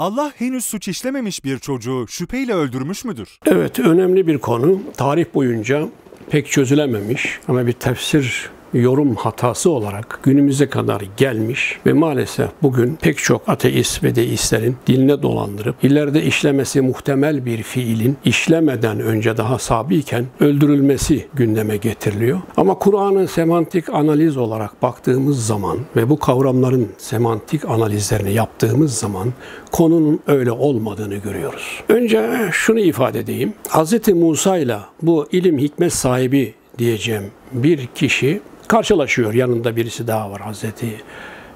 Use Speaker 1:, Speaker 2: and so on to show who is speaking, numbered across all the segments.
Speaker 1: Allah henüz suç işlememiş bir çocuğu şüpheyle öldürmüş müdür?
Speaker 2: Evet, önemli bir konu. Tarih boyunca pek çözülememiş ama bir tefsir yorum hatası olarak günümüze kadar gelmiş ve maalesef bugün pek çok ateist ve deistlerin diline dolandırıp ileride işlemesi muhtemel bir fiilin işlemeden önce daha sabiyken öldürülmesi gündeme getiriliyor. Ama Kur'an'ın semantik analiz olarak baktığımız zaman ve bu kavramların semantik analizlerini yaptığımız zaman konunun öyle olmadığını görüyoruz. Önce şunu ifade edeyim. Hz. Musa ile bu ilim hikmet sahibi diyeceğim bir kişi karşılaşıyor. Yanında birisi daha var Hazreti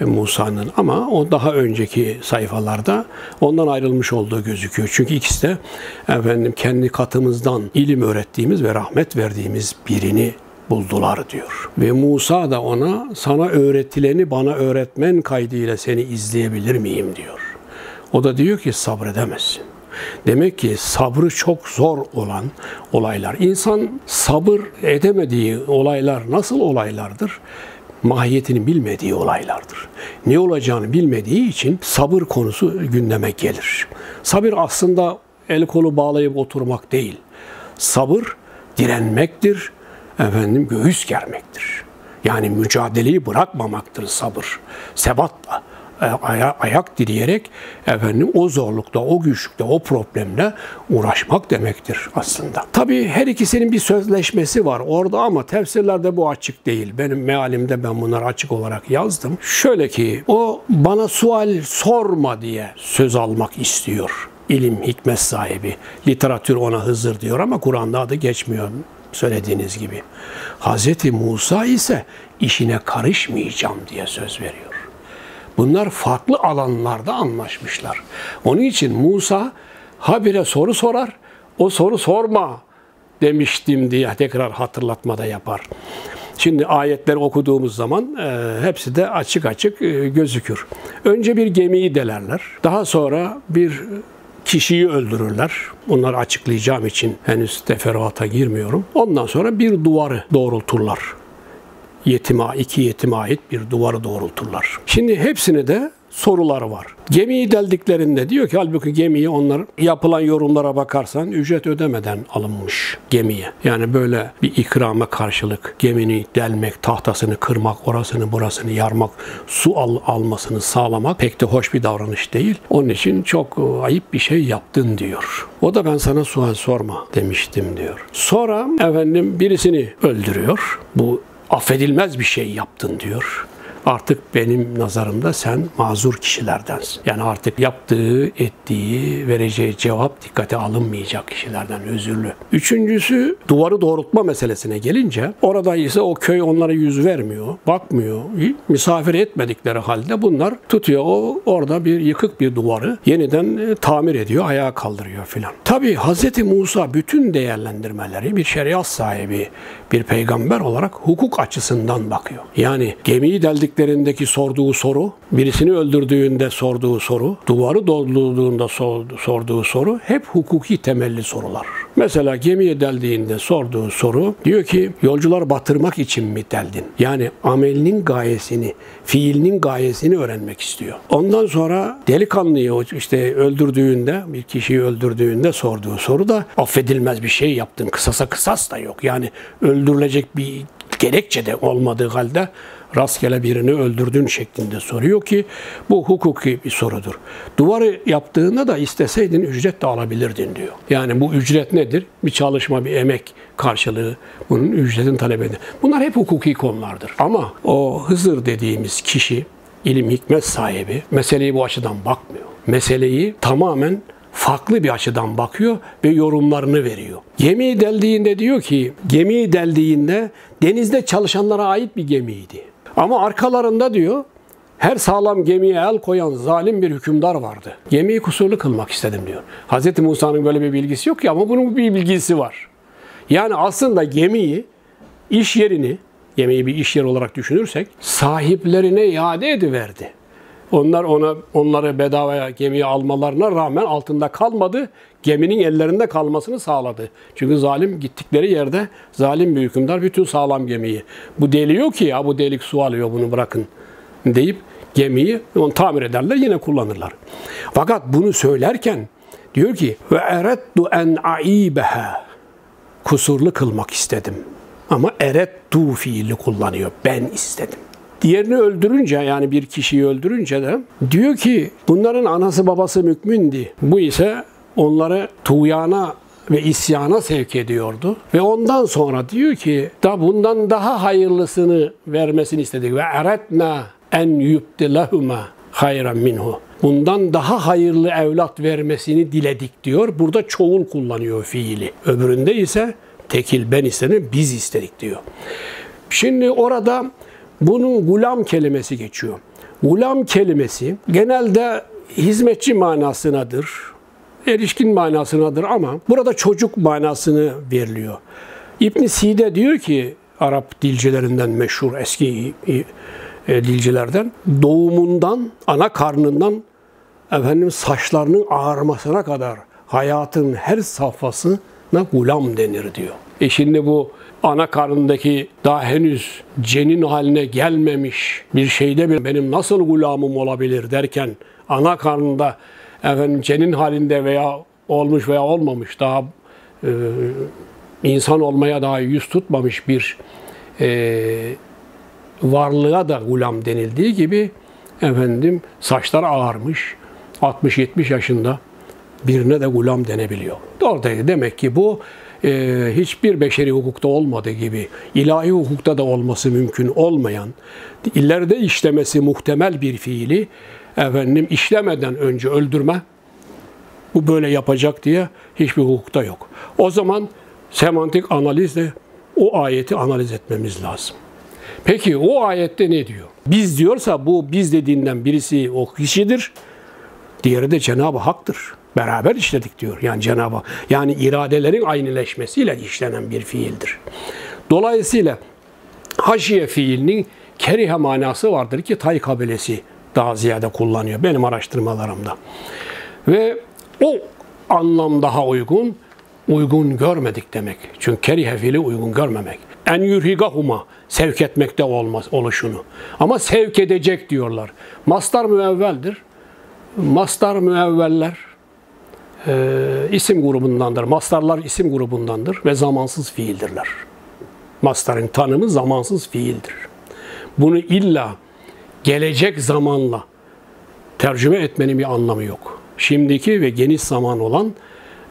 Speaker 2: Musa'nın ama o daha önceki sayfalarda ondan ayrılmış olduğu gözüküyor. Çünkü ikisi de efendim kendi katımızdan ilim öğrettiğimiz ve rahmet verdiğimiz birini buldular diyor. Ve Musa da ona sana öğretileni bana öğretmen kaydıyla seni izleyebilir miyim diyor. O da diyor ki sabredemezsin. Demek ki sabrı çok zor olan olaylar. İnsan sabır edemediği olaylar nasıl olaylardır? mahiyetini bilmediği olaylardır. Ne olacağını bilmediği için sabır konusu gündeme gelir. Sabır aslında el kolu bağlayıp oturmak değil. Sabır direnmektir, efendim göğüs germektir. Yani mücadeleyi bırakmamaktır sabır. Sebatla aya, ayak direyerek efendim o zorlukta, o güçlükte, o problemle uğraşmak demektir aslında. Tabii her ikisinin bir sözleşmesi var orada ama tefsirlerde bu açık değil. Benim mealimde ben bunları açık olarak yazdım. Şöyle ki o bana sual sorma diye söz almak istiyor. İlim, hikmet sahibi. Literatür ona Hızır diyor ama Kur'an'da adı geçmiyor söylediğiniz gibi. Hz. Musa ise işine karışmayacağım diye söz veriyor. Bunlar farklı alanlarda anlaşmışlar. Onun için Musa habire soru sorar, o soru sorma demiştim diye tekrar hatırlatmada yapar. Şimdi ayetleri okuduğumuz zaman e, hepsi de açık açık e, gözükür. Önce bir gemiyi delerler. Daha sonra bir kişiyi öldürürler. Bunları açıklayacağım için henüz teferruata girmiyorum. Ondan sonra bir duvarı doğrulturlar yetime, iki yetime ait bir duvarı doğrulturlar. Şimdi hepsini de soruları var. Gemiyi deldiklerinde diyor ki halbuki gemiyi onlar yapılan yorumlara bakarsan ücret ödemeden alınmış gemiye. Yani böyle bir ikrama karşılık gemini delmek, tahtasını kırmak, orasını burasını yarmak, su al almasını sağlamak pek de hoş bir davranış değil. Onun için çok ayıp bir şey yaptın diyor. O da ben sana sual sorma demiştim diyor. Sonra efendim birisini öldürüyor. Bu affedilmez bir şey yaptın diyor. Artık benim nazarımda sen mazur kişilerdensin. Yani artık yaptığı, ettiği, vereceği cevap dikkate alınmayacak kişilerden özürlü. Üçüncüsü duvarı doğrultma meselesine gelince orada ise o köy onlara yüz vermiyor, bakmıyor. Misafir etmedikleri halde bunlar tutuyor o orada bir yıkık bir duvarı yeniden e, tamir ediyor, ayağa kaldırıyor filan. Tabi Hz. Musa bütün değerlendirmeleri bir şeriat sahibi, bir peygamber olarak hukuk açısından bakıyor. Yani gemiyi deldiklerindeki sorduğu soru, birisini öldürdüğünde sorduğu soru, duvarı doldurduğunda sorduğu soru hep hukuki temelli sorular. Mesela gemiye deldiğinde sorduğu soru diyor ki yolcular batırmak için mi deldin? Yani amelinin gayesini, fiilinin gayesini öğrenmek istiyor. Ondan sonra delikanlıyı işte öldürdüğünde, bir kişiyi öldürdüğünde sorduğu soru da affedilmez bir şey yaptın. Kısasa kısas da yok. Yani öldürülecek bir gerekçe de olmadığı halde rastgele birini öldürdün şeklinde soruyor ki bu hukuki bir sorudur. Duvarı yaptığında da isteseydin ücret de alabilirdin diyor. Yani bu ücret nedir? Bir çalışma, bir emek karşılığı bunun ücretin talep edilir. Bunlar hep hukuki konulardır. Ama o Hızır dediğimiz kişi ilim hikmet sahibi meseleyi bu açıdan bakmıyor. Meseleyi tamamen farklı bir açıdan bakıyor ve yorumlarını veriyor. Gemiyi deldiğinde diyor ki, gemiyi deldiğinde denizde çalışanlara ait bir gemiydi. Ama arkalarında diyor her sağlam gemiye el koyan zalim bir hükümdar vardı. Gemiyi kusurlu kılmak istedim diyor. Hz. Musa'nın böyle bir bilgisi yok ki ama bunun bir bilgisi var. Yani aslında gemiyi, iş yerini, gemiyi bir iş yeri olarak düşünürsek sahiplerine iade ediverdi. Onlar ona onları bedavaya gemiye almalarına rağmen altında kalmadı. Geminin ellerinde kalmasını sağladı. Çünkü zalim gittikleri yerde zalim bir hükümdar bütün sağlam gemiyi. Bu deliyor ki ya bu delik su alıyor bunu bırakın deyip gemiyi onu tamir ederler yine kullanırlar. Fakat bunu söylerken diyor ki ve erettu en aibeha kusurlu kılmak istedim. Ama erettu fiili kullanıyor. Ben istedim. Diğerini öldürünce yani bir kişiyi öldürünce de diyor ki bunların anası babası mükmündi. Bu ise onları tuğyana ve isyana sevk ediyordu. Ve ondan sonra diyor ki da bundan daha hayırlısını vermesini istedik. Ve eretna en yubdilahuma hayran minhu. Bundan daha hayırlı evlat vermesini diledik diyor. Burada çoğul kullanıyor fiili. Öbüründe ise tekil ben istedim biz istedik diyor. Şimdi orada bunun gulam kelimesi geçiyor. Gulam kelimesi genelde hizmetçi manasınadır. Erişkin manasınadır ama burada çocuk manasını veriliyor. İbn Side diyor ki Arap dilcilerinden meşhur eski e, dilcilerden doğumundan ana karnından efendim saçlarının ağarmasına kadar hayatın her safhasına gulam denir diyor. E şimdi bu ana karnındaki daha henüz cenin haline gelmemiş bir şeyde bir benim nasıl gulamım olabilir derken ana karnında efendim cenin halinde veya olmuş veya olmamış daha e, insan olmaya daha yüz tutmamış bir e, varlığa da gulam denildiği gibi efendim saçlar ağarmış 60-70 yaşında birine de gulam denebiliyor. Doğru demek ki bu e, hiçbir beşeri hukukta olmadığı gibi ilahi hukukta da olması mümkün olmayan, ileride işlemesi muhtemel bir fiili efendim işlemeden önce öldürme bu böyle yapacak diye hiçbir hukukta yok. O zaman semantik analizle o ayeti analiz etmemiz lazım. Peki o ayette ne diyor? Biz diyorsa bu biz dediğinden birisi o kişidir. Diğeri de Cenab-ı Hak'tır. Beraber işledik diyor. Yani Cenab-ı. Yani iradelerin aynıleşmesiyle işlenen bir fiildir. Dolayısıyla haşiye fiilinin kerihe manası vardır ki Tay kabilesi daha ziyade kullanıyor benim araştırmalarımda. Ve o anlam daha uygun, uygun görmedik demek. Çünkü kerihe fiili uygun görmemek. En yurhigahuma sevk etmekte olmaz oluşunu. Ama sevk edecek diyorlar. Mastar müevveldir. Mastar müevveller e, isim grubundandır. Mastarlar isim grubundandır ve zamansız fiildirler. Mastarın tanımı zamansız fiildir. Bunu illa gelecek zamanla tercüme etmenin bir anlamı yok. Şimdiki ve geniş zaman olan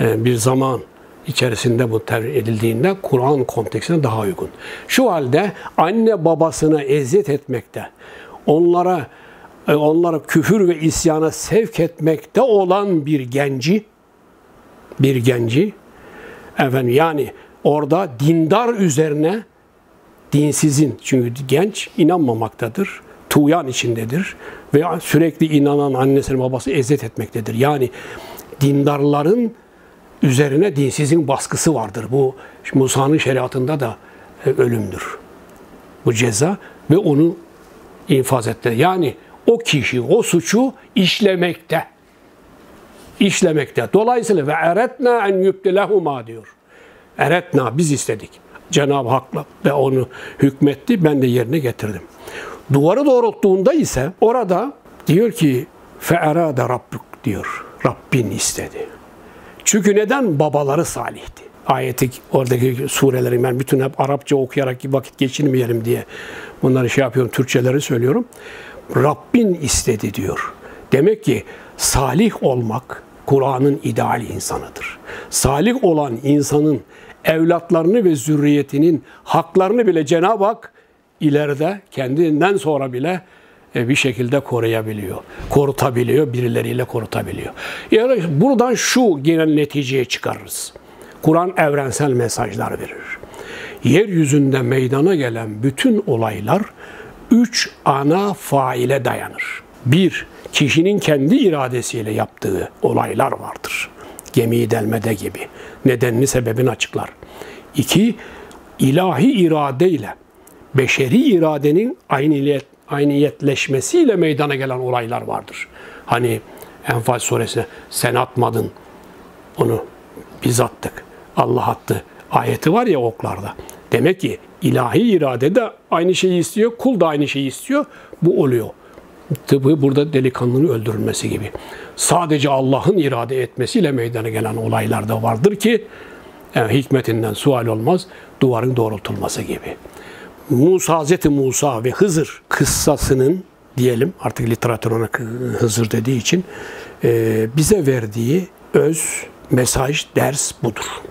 Speaker 2: e, bir zaman içerisinde bu tercih edildiğinde Kur'an konteksine daha uygun. Şu halde anne babasına eziyet etmekte, onlara e, onlara küfür ve isyana sevk etmekte olan bir genci bir genci efendim yani orada dindar üzerine dinsizin çünkü genç inanmamaktadır. Tuğyan içindedir ve sürekli inanan annesinin babası eziyet etmektedir. Yani dindarların üzerine dinsizin baskısı vardır. Bu Musa'nın şeriatında da e, ölümdür. Bu ceza ve onu infaz etti. Yani o kişi o suçu işlemekte. İşlemekte. Dolayısıyla ve eretna en yübdilehuma diyor. Eretna biz istedik. Cenab-ı Hak'la ve onu hükmetti. Ben de yerine getirdim. Duvarı doğrulttuğunda ise orada diyor ki fe'erade rabbük diyor. Rabbin istedi. Çünkü neden? Babaları salihti. Ayeti oradaki sureleri ben bütün hep Arapça okuyarak vakit geçirmeyelim diye bunları şey yapıyorum, Türkçeleri söylüyorum. Rabbin istedi diyor. Demek ki salih olmak Kur'an'ın ideal insanıdır. Salih olan insanın evlatlarını ve zürriyetinin haklarını bile Cenab-ı Hak ileride kendinden sonra bile e, bir şekilde koruyabiliyor. Korutabiliyor, birileriyle korutabiliyor. Yani buradan şu genel neticeye çıkarırız. Kur'an evrensel mesajlar verir. Yeryüzünde meydana gelen bütün olaylar üç ana faile dayanır. Bir, kişinin kendi iradesiyle yaptığı olaylar vardır. Gemiyi delmede gibi. Nedenini sebebini açıklar. İki, ilahi iradeyle beşeri iradenin ayniyet, ayniyetleşmesiyle meydana gelen olaylar vardır. Hani Enfal suresine sen atmadın onu biz attık. Allah attı. Ayeti var ya oklarda. Demek ki ilahi irade de aynı şeyi istiyor, kul da aynı şeyi istiyor. Bu oluyor. Tıpkı burada delikanlının öldürülmesi gibi. Sadece Allah'ın irade etmesiyle meydana gelen olaylar da vardır ki yani hikmetinden sual olmaz, duvarın doğrultulması gibi. Musa, Hazreti Musa ve Hızır kıssasının diyelim artık literatür ona Hızır dediği için e, bize verdiği öz mesaj, ders budur.